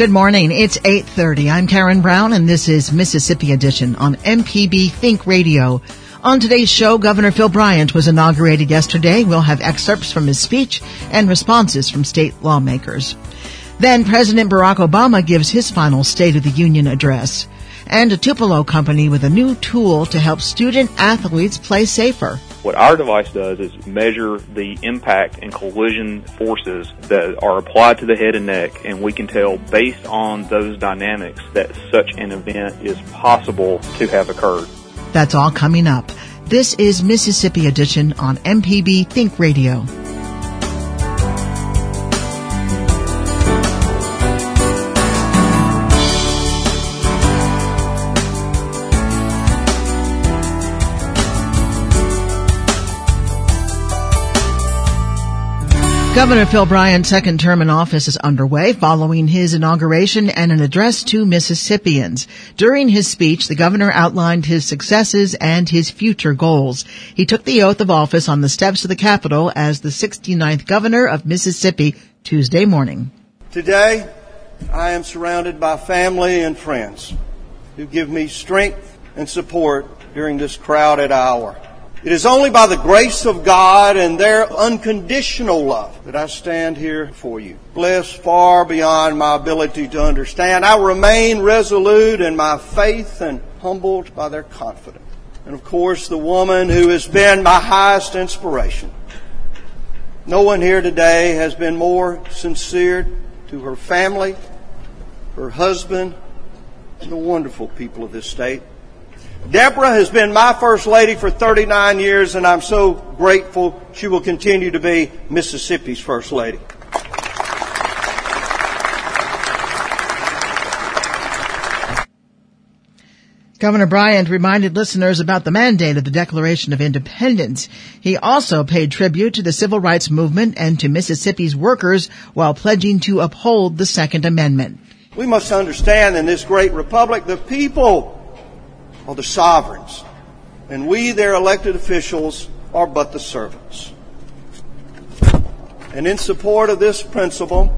Good morning. It's 8:30. I'm Karen Brown and this is Mississippi Edition on MPB Think Radio. On today's show, Governor Phil Bryant was inaugurated yesterday. We'll have excerpts from his speech and responses from state lawmakers. Then President Barack Obama gives his final State of the Union address. And a Tupelo company with a new tool to help student athletes play safer. What our device does is measure the impact and collision forces that are applied to the head and neck, and we can tell based on those dynamics that such an event is possible to have occurred. That's all coming up. This is Mississippi Edition on MPB Think Radio. Governor Phil Bryant's second term in office is underway following his inauguration and an address to Mississippians. During his speech, the governor outlined his successes and his future goals. He took the oath of office on the steps of the Capitol as the 69th governor of Mississippi Tuesday morning. Today, I am surrounded by family and friends who give me strength and support during this crowded hour. It is only by the grace of God and their unconditional love that I stand here for you. Blessed far beyond my ability to understand. I remain resolute in my faith and humbled by their confidence. And of course, the woman who has been my highest inspiration. No one here today has been more sincere to her family, her husband, and the wonderful people of this state. Deborah has been my first lady for 39 years, and I'm so grateful she will continue to be Mississippi's first lady. Governor Bryant reminded listeners about the mandate of the Declaration of Independence. He also paid tribute to the civil rights movement and to Mississippi's workers while pledging to uphold the Second Amendment. We must understand in this great republic the people are the sovereigns, and we, their elected officials, are but the servants. And in support of this principle,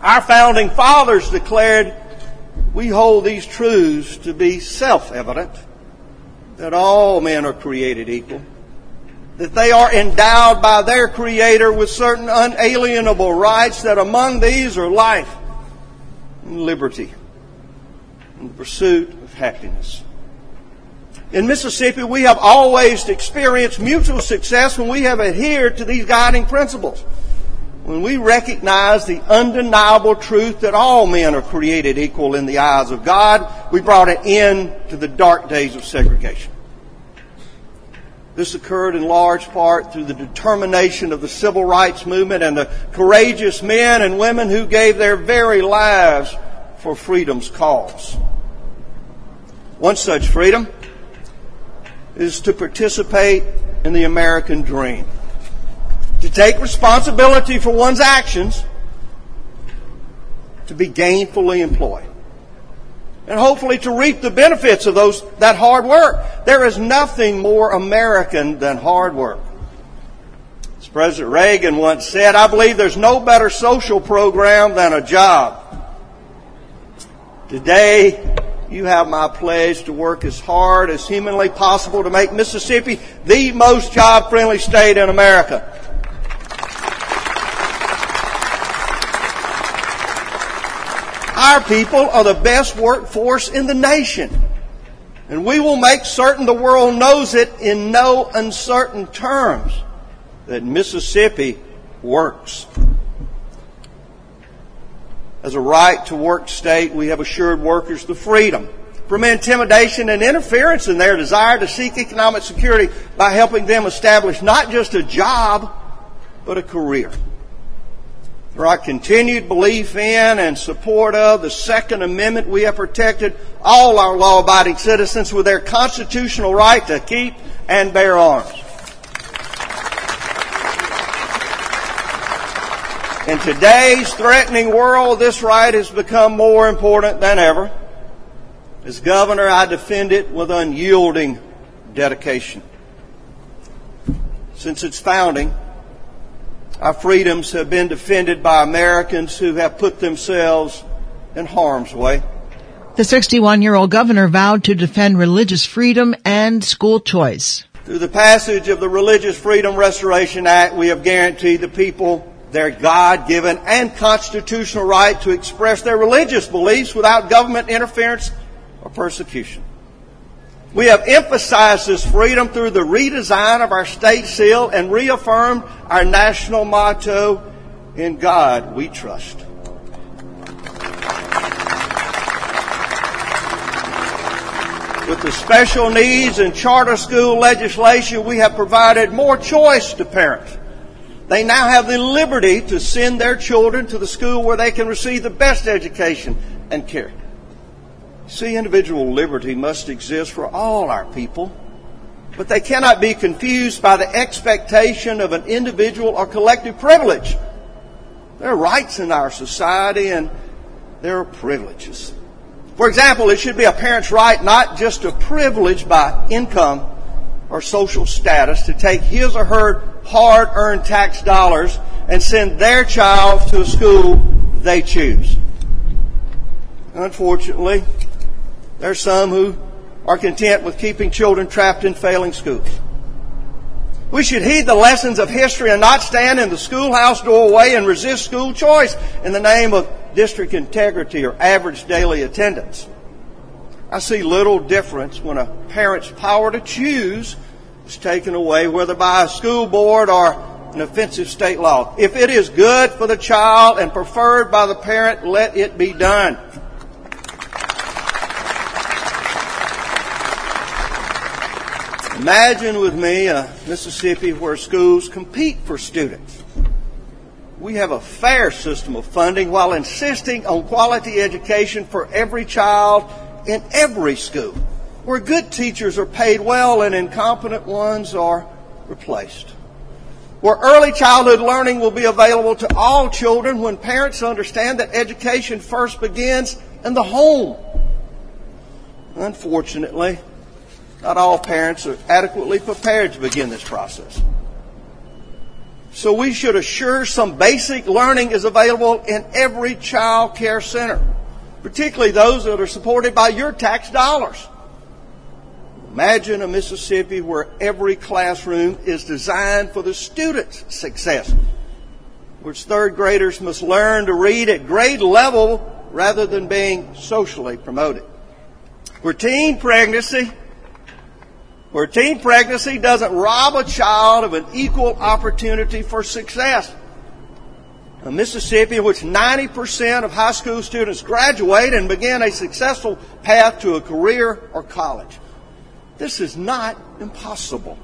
our founding fathers declared we hold these truths to be self-evident that all men are created equal, that they are endowed by their Creator with certain unalienable rights, that among these are life and liberty and the pursuit of happiness. In Mississippi, we have always experienced mutual success when we have adhered to these guiding principles when we recognize the undeniable truth that all men are created equal in the eyes of God, we brought an end to the dark days of segregation. This occurred in large part through the determination of the civil rights movement and the courageous men and women who gave their very lives for freedom's cause. One such freedom is to participate in the American dream to take responsibility for one's actions, to be gainfully employed, and hopefully to reap the benefits of those, that hard work. There is nothing more American than hard work. As President Reagan once said, I believe there's no better social program than a job. Today, you have my pledge to work as hard as humanly possible to make Mississippi the most job friendly state in America. Our people are the best workforce in the nation. And we will make certain the world knows it in no uncertain terms that Mississippi works. As a right to work state, we have assured workers the freedom from intimidation and interference in their desire to seek economic security by helping them establish not just a job, but a career. Through our continued belief in and support of the Second Amendment, we have protected all our law abiding citizens with their constitutional right to keep and bear arms. In today's threatening world, this right has become more important than ever. As governor, I defend it with unyielding dedication. Since its founding, our freedoms have been defended by Americans who have put themselves in harm's way. The 61 year old governor vowed to defend religious freedom and school choice. Through the passage of the Religious Freedom Restoration Act, we have guaranteed the people their God given and constitutional right to express their religious beliefs without government interference or persecution. We have emphasized this freedom through the redesign of our state seal and reaffirmed our national motto, In God We Trust. With the special needs and charter school legislation, we have provided more choice to parents. They now have the liberty to send their children to the school where they can receive the best education and care. See, individual liberty must exist for all our people, but they cannot be confused by the expectation of an individual or collective privilege. There are rights in our society and there are privileges. For example, it should be a parent's right, not just a privilege by income or social status, to take his or her hard earned tax dollars and send their child to a school they choose. Unfortunately, there are some who are content with keeping children trapped in failing schools. We should heed the lessons of history and not stand in the schoolhouse doorway and resist school choice in the name of district integrity or average daily attendance. I see little difference when a parent's power to choose is taken away, whether by a school board or an offensive state law. If it is good for the child and preferred by the parent, let it be done. Imagine with me a Mississippi where schools compete for students. We have a fair system of funding while insisting on quality education for every child in every school, where good teachers are paid well and incompetent ones are replaced. Where early childhood learning will be available to all children when parents understand that education first begins in the home. Unfortunately, not all parents are adequately prepared to begin this process. So we should assure some basic learning is available in every child care center, particularly those that are supported by your tax dollars. Imagine a Mississippi where every classroom is designed for the student's success, which third graders must learn to read at grade level rather than being socially promoted. Where teen pregnancy where teen pregnancy doesn't rob a child of an equal opportunity for success. In Mississippi, in which 90% of high school students graduate and begin a successful path to a career or college. This is not impossible.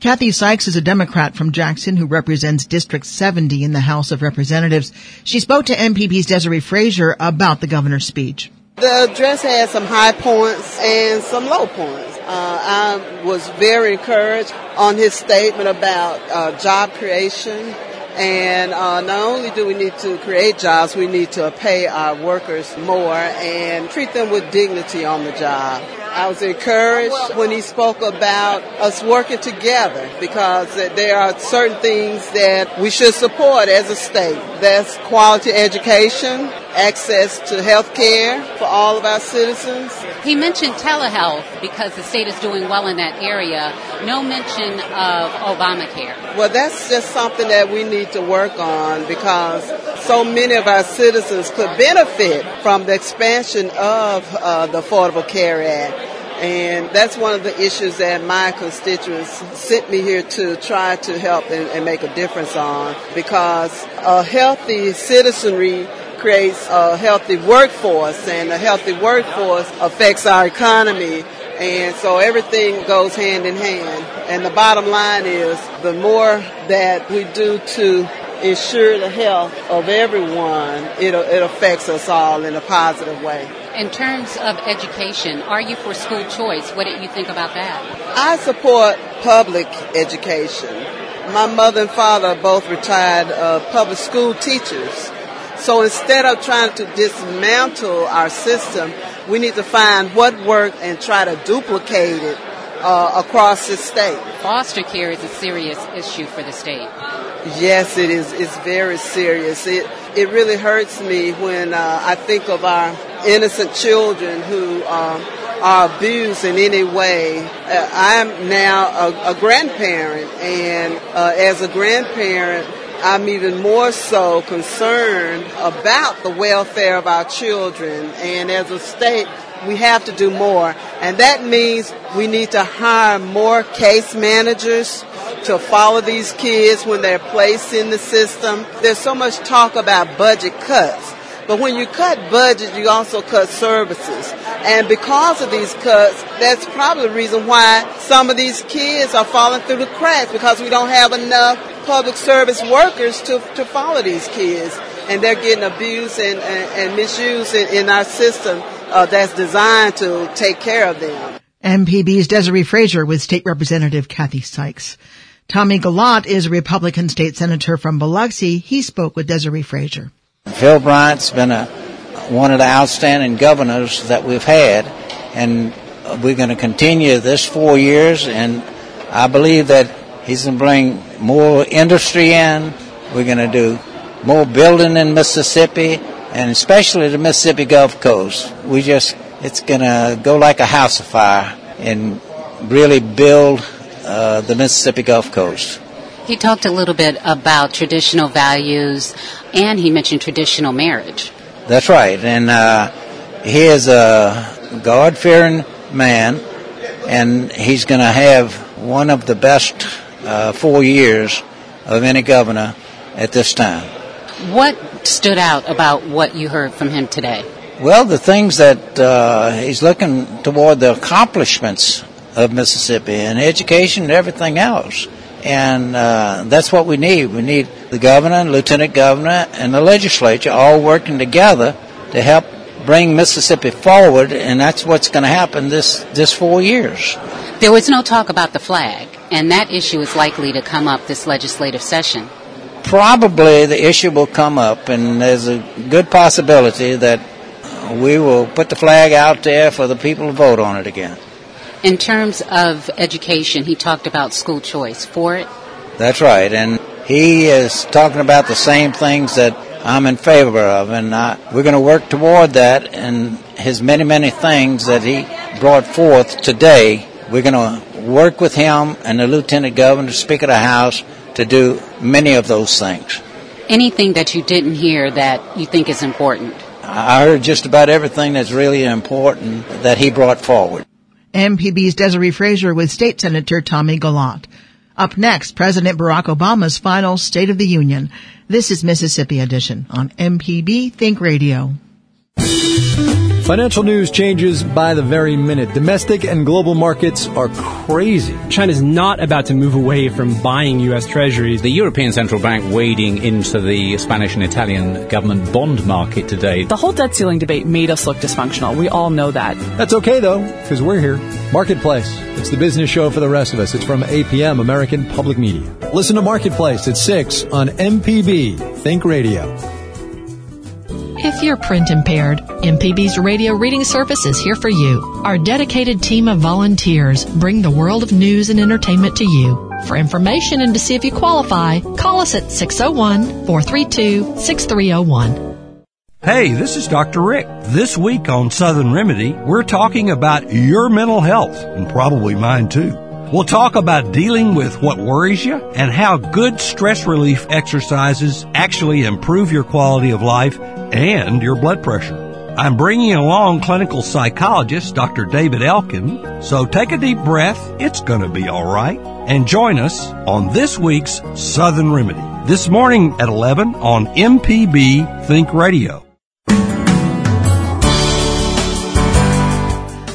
Kathy Sykes is a Democrat from Jackson who represents District 70 in the House of Representatives. She spoke to MPB's Desare Frazier about the governor's speech. The address had some high points and some low points. Uh, I was very encouraged on his statement about uh, job creation. And uh, not only do we need to create jobs, we need to pay our workers more and treat them with dignity on the job. I was encouraged when he spoke about us working together because there are certain things that we should support as a state. That's quality education, access to health care for all of our citizens. He mentioned telehealth because the state is doing well in that area. No mention of Obamacare. Well, that's just something that we need to work on because so many of our citizens could benefit from the expansion of uh, the Affordable Care Act. And that's one of the issues that my constituents sent me here to try to help and, and make a difference on because a healthy citizenry creates a healthy workforce, and a healthy workforce affects our economy. And so everything goes hand in hand. And the bottom line is the more that we do to ensure the health of everyone, it, it affects us all in a positive way. In terms of education, are you for school choice? What do you think about that? I support public education. My mother and father are both retired uh, public school teachers. So instead of trying to dismantle our system, we need to find what worked and try to duplicate it uh, across the state. Foster care is a serious issue for the state. Yes, it is. It's very serious. It it really hurts me when uh, I think of our innocent children who um, are abused in any way. Uh, I'm now a, a grandparent, and uh, as a grandparent, I'm even more so concerned about the welfare of our children. And as a state, we have to do more. And that means we need to hire more case managers to follow these kids when they're placed in the system. There's so much talk about budget cuts. But when you cut budget, you also cut services. And because of these cuts, that's probably the reason why some of these kids are falling through the cracks because we don't have enough public service workers to, to follow these kids. And they're getting abused and, and, and misused in, in, our system uh, that's designed to take care of them. MPB's Desare Frazier with State Representative Kathy Sykes. Tommy Gollott is a Republican state senator from Biloxi. He spoke with Desare Frazier. Phil Bryant's been a, one of the outstanding governors that we've had, and we're going to continue this four years, and I believe that he's going to bring more industry in. We're going to do more building in Mississippi, and especially the Mississippi Gulf Coast. We just, it's going to go like a house of fire and really build uh, the Mississippi Gulf Coast. He talked a little bit about traditional values, and he mentioned traditional marriage. That's right, and uh, he is a God-fearing man, and he's going to have one of the best uh, four years of any governor at this time. What stood out about what you heard from him today? Well, the things that uh, he's looking toward the accomplishments of Mississippi and education and everything else. And uh, that's what we need. We need the governor, lieutenant governor, and the legislature all working together to help bring Mississippi forward, and that's what's going to happen this, this four years. There was no talk about the flag, and that issue is likely to come up this legislative session. Probably the issue will come up, and there's a good possibility that we will put the flag out there for the people to vote on it again. In terms of education, he talked about school choice. For it? That's right. And he is talking about the same things that I'm in favor of. And I, we're going to work toward that and his many, many things that he brought forth today. We're going to work with him and the Lieutenant Governor, Speaker of the House, to do many of those things. Anything that you didn't hear that you think is important? I heard just about everything that's really important that he brought forward. MPB's Desare Frazier with State Senator Tommy Gollott. Up next, President Barack Obama's final State of the Union. This is Mississippi Edition on MPB Think Radio. Financial news changes by the very minute. Domestic and global markets are crazy. China's not about to move away from buying U.S. treasuries. The European Central Bank wading into the Spanish and Italian government bond market today. The whole debt ceiling debate made us look dysfunctional. We all know that. That's okay though, because we're here. Marketplace. It's the business show for the rest of us. It's from APM, American Public Media. Listen to Marketplace at 6 on MPB Think Radio. If you're print impaired, MPB's radio reading service is here for you. Our dedicated team of volunteers bring the world of news and entertainment to you. For information and to see if you qualify, call us at 601 432 6301. Hey, this is Dr. Rick. This week on Southern Remedy, we're talking about your mental health, and probably mine too. We'll talk about dealing with what worries you and how good stress relief exercises actually improve your quality of life and your blood pressure. I'm bringing along clinical psychologist Dr. David Elkin, so take a deep breath, it's going to be all right, and join us on this week's Southern Remedy. This morning at 11 on MPB Think Radio.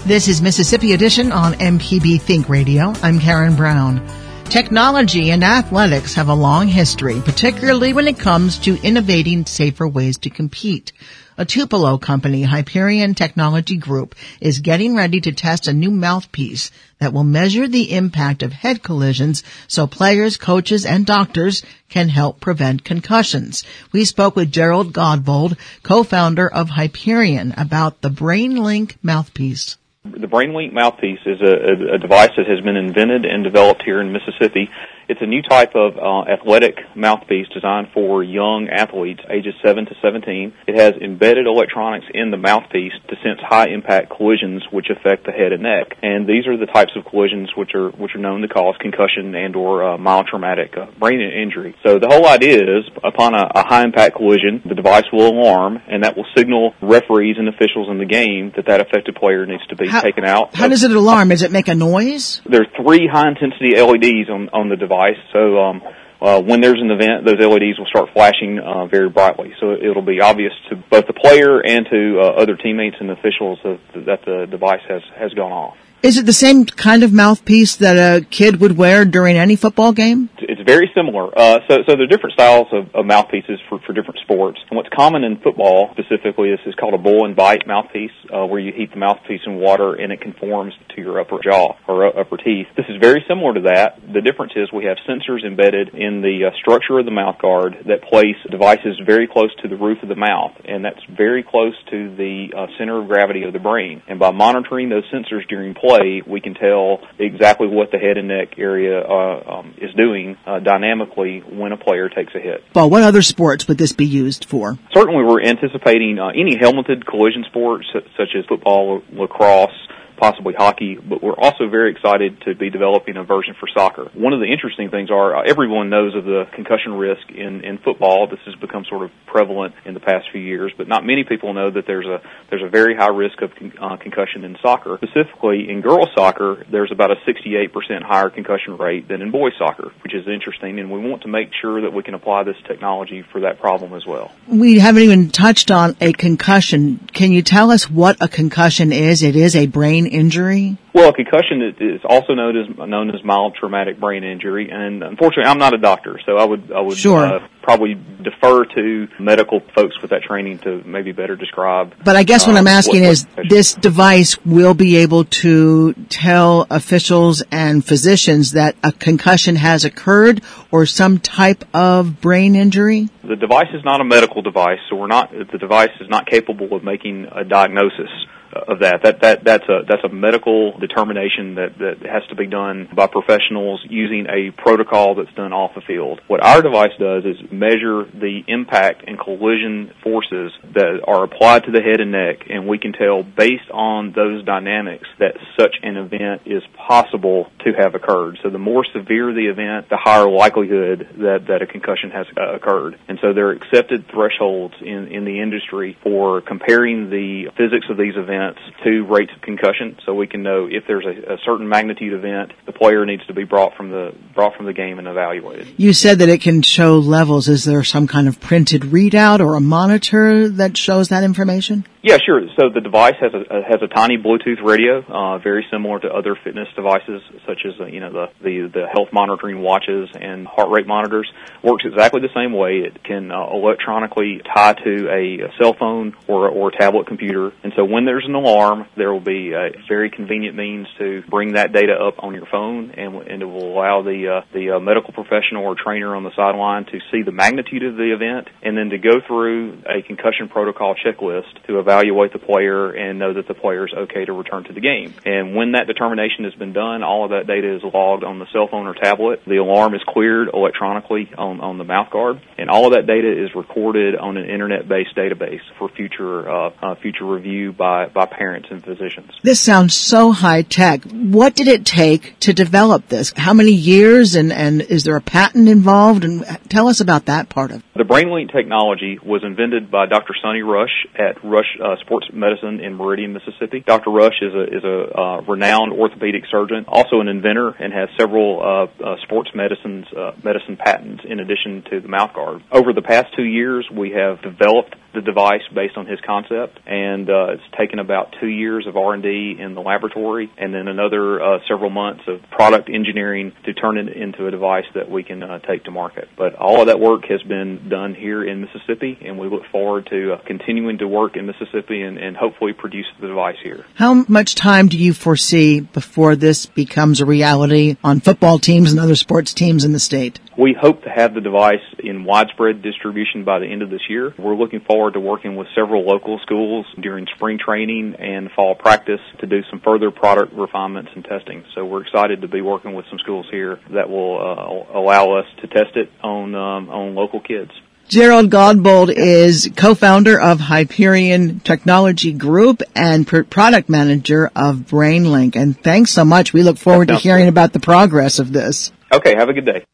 This is Mississippi Edition on MPB Think Radio. I'm Karen Brown. Technology and athletics have a long history, particularly when it comes to innovating safer ways to compete. A Tupelo company, Hyperion Technology Group, is getting ready to test a new mouthpiece that will measure the impact of head collisions so players, coaches, and doctors can help prevent concussions. We spoke with Gerald Godbold, co-founder of Hyperion, about the BrainLink mouthpiece. The BrainLink mouthpiece is a, a, a, device that has been invented and developed here in Mississippi. It's a new type of uh, athletic mouthpiece designed for young athletes ages 7 to 17. It has embedded electronics in the mouthpiece to sense high impact collisions which affect the head and neck. And these are the types of collisions which are which are known to cause concussion and or uh, mild traumatic uh, brain injury. So the whole idea is upon a, a high impact collision, the device will alarm and that will signal referees and officials in the game that that affected player needs to be How- taken out. How does it alarm? Does it make a noise? There are three high intensity LEDs on, on the device. So um, uh, when there's an event, those LEDs will start flashing uh, very brightly. So it'll be obvious to both the player and to uh, other teammates and officials that, that the device has, has gone off. Is it the same kind of mouthpiece that a kid would wear during any football game? Very similar. Uh, so, so there are different styles of, of mouthpieces for, for different sports. And what's common in football specifically is, is called a boil and bite mouthpiece, uh, where you heat the mouthpiece in water and it conforms to your upper jaw or uh, upper teeth. This is very similar to that. The difference is we have sensors embedded in the uh, structure of the mouth guard that place devices very close to the roof of the mouth, and that's very close to the uh, center of gravity of the brain. And by monitoring those sensors during play, we can tell exactly what the head and neck area uh, um, is doing uh, dynamically when a player takes a hit. Well, what other sports would this be used for? Certainly, we're anticipating uh, any helmeted collision sports such as football, lacrosse, possibly hockey, but we're also very excited to be developing a version for soccer. One of the interesting things are uh, everyone knows of the concussion risk in, in football. This has become sort of prevalent in the past few years, but not many people know that there's a there's a very high risk of con- uh, concussion in soccer. Specifically, in girls soccer, there's about a 68% higher concussion rate than in boys soccer, which is interesting, and we want to make sure that we can apply this technology for that problem as well. We haven't even touched on a concussion. Can you tell us what a concussion is? It is a brain injury. Well, a concussion is- also known as known as mild traumatic brain injury, and unfortunately, I'm not a doctor, so I would I would Sure. uh, probably defer to medical folks with that training to maybe better describe. But I guess what uh, I'm asking what- is what- this device will be able to tell officials and physicians that a concussion has occurred or some type of brain injury? The device is not a medical device, so we're not. The device is not capable of making a diagnosis of that. That that that's a that's a medical determination that that has to be done by professionals using a protocol that's done off the field. What our device does is measure the impact and collision forces that are applied to the head and neck, and we can tell based on those dynamics that such an event is possible to have occurred. So the more severe the event, the higher likelihood that that a concussion has uh, occurred. And so there are accepted thresholds in in the industry for comparing the physics of these events to rates of concussion, so we can know if there's a, a certain magnitude event, the player needs to be brought from the brought from the game and evaluated. You said that it can show levels. Is there some kind of printed readout or a monitor that shows that information? Yeah, sure. So the device has a has a tiny Bluetooth radio, uh, very similar to other fitness devices, such as uh, you know the, the the health monitoring watches and heart rate monitors. Works exactly the same way. It can uh, electronically tie to a, a cell phone or or tablet computer, and so when there's an alarm, there will be a very convenient means to bring that data up on your phone, and and it will allow the uh, the uh, medical professional or trainer on the sideline to see the magnitude of the event, and then to go through a concussion protocol checklist to evaluate the player and know that the player is okay to return to the game. And when that determination has been done, all of that data is logged on the cell phone or tablet. The alarm is cleared electronically on, on the mouth guard, and all of that data is recorded on an internet-based database for future uh, uh, future review by by parents and physicians. This sounds so high tech. What did it take to develop this? How many years and, and is there a patent involved? And tell us about that part of it. The BrainLink technology was invented by Dr. Sonny Rush at Rush uh, Sports Medicine in Meridian, Mississippi. Dr. Rush is a is a uh, renowned orthopedic surgeon, also an inventor, and has several uh, uh, sports medicines uh, medicine patents in addition to the mouth guard. Over the past two years, we have developed the device based on his concept, and uh, it's taken about two years of R&D in the laboratory, and then another uh, several months of product engineering to turn it into a device that we can uh, take to market. But all of that work has been done here in Mississippi, and we look forward to uh, continuing to work in Mississippi and, and hopefully produce the device here. How much time do you foresee before this becomes a reality on football teams and other sports teams in the state? We hope to have the device in widespread distribution by the end of this year. We're looking forward forward to working with several local schools during spring training and fall practice to do some further product refinements and testing. So we're excited to be working with some schools here that will uh, allow us to test it on um, on local kids. Gerald Godbold is co-founder of Hyperion Technology Group and pr- product manager of BrainLink. And thanks so much. We look forward to hearing about the progress of this. Okay, have a good day.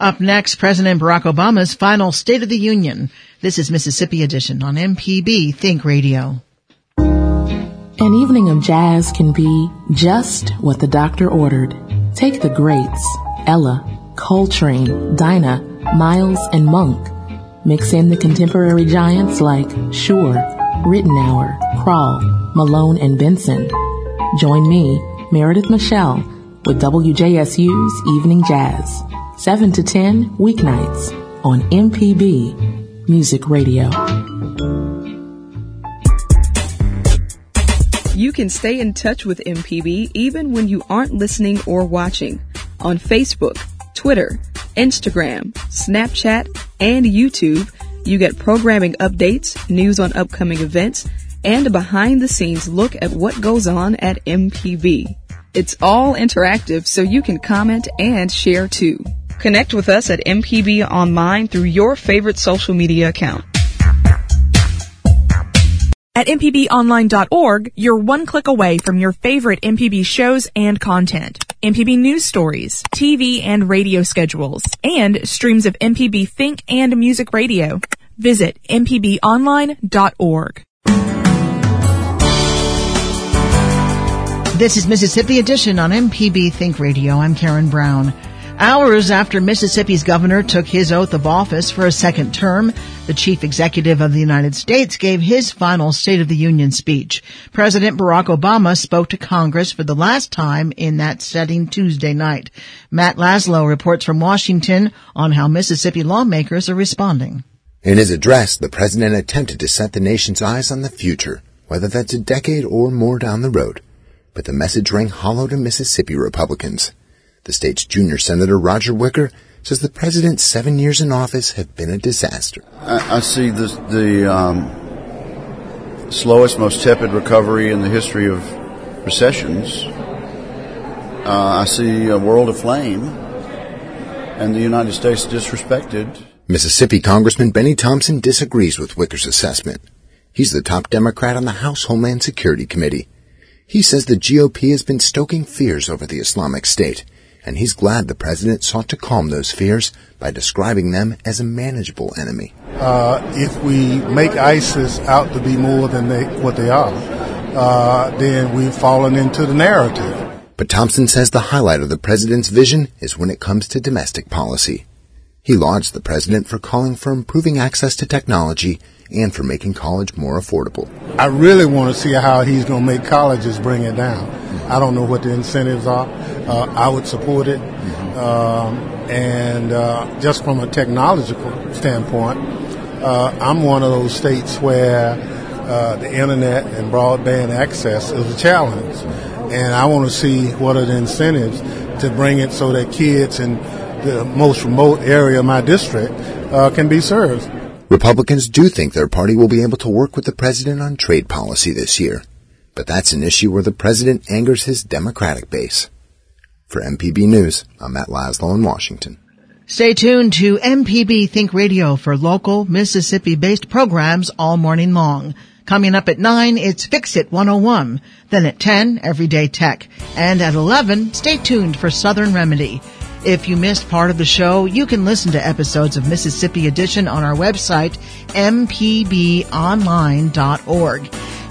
Up next, President Barack Obama's final State of the Union. This is Mississippi Edition on MPB Think Radio. An evening of jazz can be just what the doctor ordered. Take the greats, Ella, Coltrane, Dinah, Miles, and Monk Mix in the contemporary giants like Shure, Ritenour, Krall, Malone, and Benson. Join me, Meredith Michelle, with WJSU's Evening Jazz, 7 to 10 weeknights on MPB Music Radio. You can stay in touch with MPB even when you aren't listening or watching on Facebook, Twitter, Instagram, Snapchat, and YouTube, you get programming updates, news on upcoming events, and a behind the scenes look at what goes on at MPB. It's all interactive so you can comment and share too. Connect with us at MPB Online through your favorite social media account. At MPBOnline.org, you're one click away from your favorite MPB shows and content. MPB news stories, TV and radio schedules, and streams of MPB Think and Music Radio. Visit MPBOnline.org. This is Mississippi Edition on MPB Think Radio. I'm Karen Brown. Hours after Mississippi's governor took his oath of office for a second term, the chief executive of the United States gave his final State of the Union speech. President Barack Obama spoke to Congress for the last time in that setting Tuesday night. Matt Laslo reports from Washington on how Mississippi lawmakers are responding. In his address, the president attempted to set the nation's eyes on the future, whether that's a decade or more down the road. But the message rang hollow to Mississippi Republicans. The state's junior senator, Roger Wicker, says the president's seven years in office have been a disaster. I, I see the, the um, slowest, most tepid recovery in the history of recessions. Uh, I see a world aflame and the United States disrespected. Mississippi Congressman Benny Thompson disagrees with Wicker's assessment. He's the top Democrat on the House Homeland Security Committee. He says the GOP has been stoking fears over the Islamic State and he's glad the president sought to calm those fears by describing them as a manageable enemy. Uh, if we make ISIS out to be more than they, what they are, uh, then we've fallen into the narrative. But Thompson says the highlight of the president's vision is when it comes to domestic policy. He lauds the president for calling for improving access to technology and for making college more affordable. I really want to see how he's going to make colleges bring it down. I don't know what the incentives are. Uh, I would support it. Mm-hmm. Um, and uh, just from a technological standpoint, uh, I'm one of those states where uh, the internet and broadband access is a challenge. And I want to see what are the incentives to bring it so that kids in the most remote area of my district uh, can be served. Republicans do think their party will be able to work with the president on trade policy this year. But that's an issue where the president angers his Democratic base. For MPB News, I'm Matt Laslo in Washington. Stay tuned to MPB Think Radio for local Mississippi-based programs all morning long. Coming up at 9, it's Fix It 101. Then at 10, Everyday Tech. And at 11, stay tuned for Southern Remedy. If you missed part of the show, you can listen to episodes of Mississippi Edition on our website, mpbonline.org.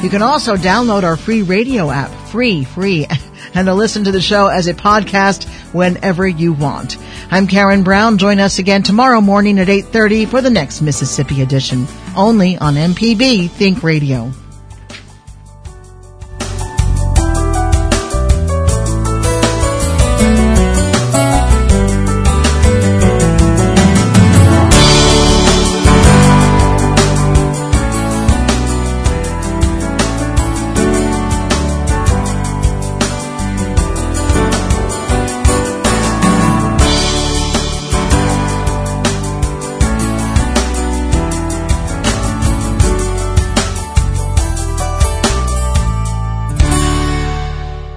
You can also download our free radio app, free, free, and to listen to the show as a podcast whenever you want. I'm Karen Brown. Join us again tomorrow morning at 8.30 for the next Mississippi Edition, only on MPB Think Radio.